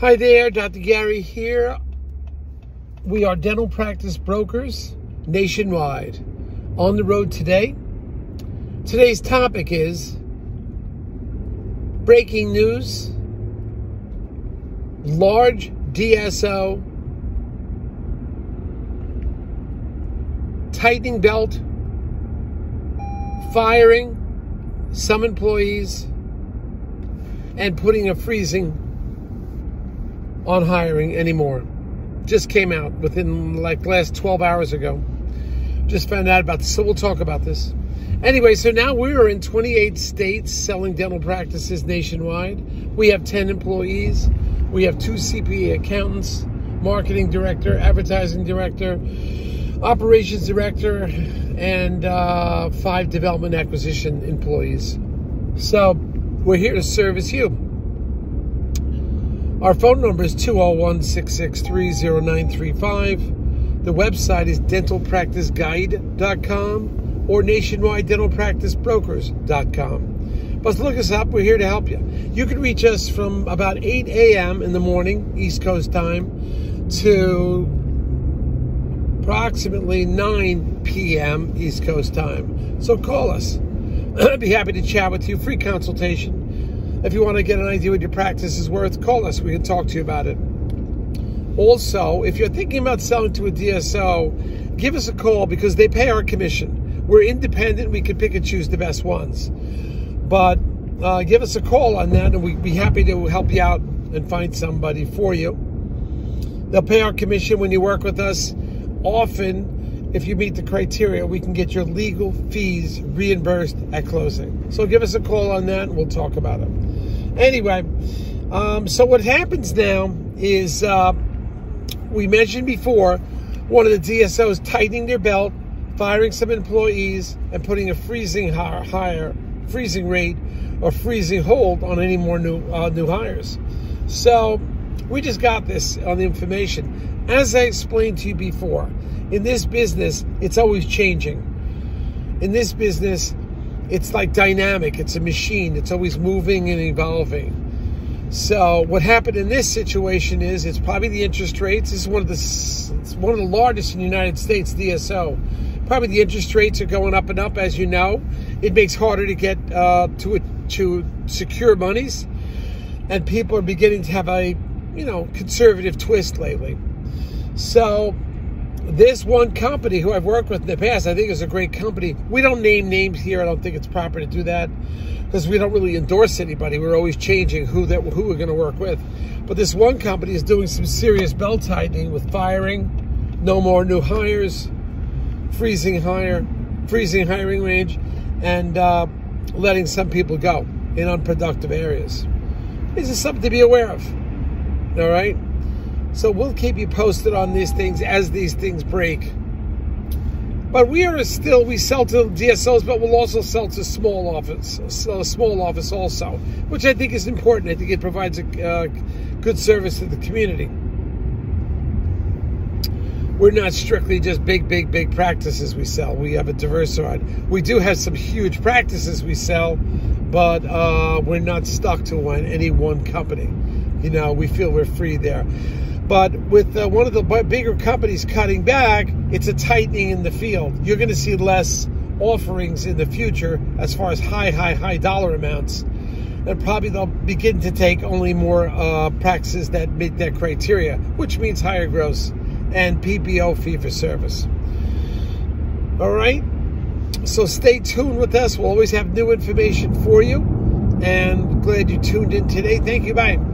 Hi there, Dr. Gary here. We are dental practice brokers nationwide. On the road today. Today's topic is breaking news large DSO tightening belt, firing some employees, and putting a freezing on hiring anymore. Just came out within like last 12 hours ago. Just found out about this, so we'll talk about this. Anyway, so now we are in 28 states selling dental practices nationwide. We have 10 employees. We have two CPA accountants, marketing director, advertising director, operations director, and uh, five development acquisition employees. So we're here to service you. Our phone number is 201 663 0935. The website is dentalpracticeguide.com or nationwidedentalpracticebrokers.com. But look us up. We're here to help you. You can reach us from about 8 a.m. in the morning, East Coast time, to approximately 9 p.m. East Coast time. So call us. I'd be happy to chat with you. Free consultation. If you want to get an idea what your practice is worth, call us. We can talk to you about it. Also, if you're thinking about selling to a DSO, give us a call because they pay our commission. We're independent. We can pick and choose the best ones. But uh, give us a call on that, and we'd be happy to help you out and find somebody for you. They'll pay our commission when you work with us. Often, if you meet the criteria, we can get your legal fees reimbursed at closing. So give us a call on that, and we'll talk about it. Anyway, um, so what happens now is uh, we mentioned before one of the DSOs tightening their belt, firing some employees, and putting a freezing higher, higher freezing rate or freezing hold on any more new uh, new hires. So we just got this on the information. As I explained to you before, in this business, it's always changing. In this business, it's like dynamic. It's a machine. It's always moving and evolving. So what happened in this situation is it's probably the interest rates. This is one of the it's one of the largest in the United States, DSO. Probably the interest rates are going up and up, as you know. It makes harder to get uh, to to secure monies, and people are beginning to have a you know conservative twist lately. So this one company who I've worked with in the past, I think is a great company. We don't name names here. I don't think it's proper to do that because we don't really endorse anybody. We're always changing who that who we're going to work with. But this one company is doing some serious belt tightening with firing, no more new hires, freezing hire, freezing hiring range, and uh, letting some people go in unproductive areas. This is something to be aware of. All right. So we'll keep you posted on these things as these things break. But we are still, we sell to DSOs, but we'll also sell to small office, a small office also, which I think is important. I think it provides a uh, good service to the community. We're not strictly just big, big, big practices we sell. We have a diverse diversified. We do have some huge practices we sell, but uh, we're not stuck to one, any one company. You know, we feel we're free there. But with uh, one of the bigger companies cutting back, it's a tightening in the field. You're going to see less offerings in the future as far as high, high, high dollar amounts. And probably they'll begin to take only more uh, practices that meet that criteria, which means higher gross and PPO fee for service. All right. So stay tuned with us. We'll always have new information for you. And glad you tuned in today. Thank you. Bye.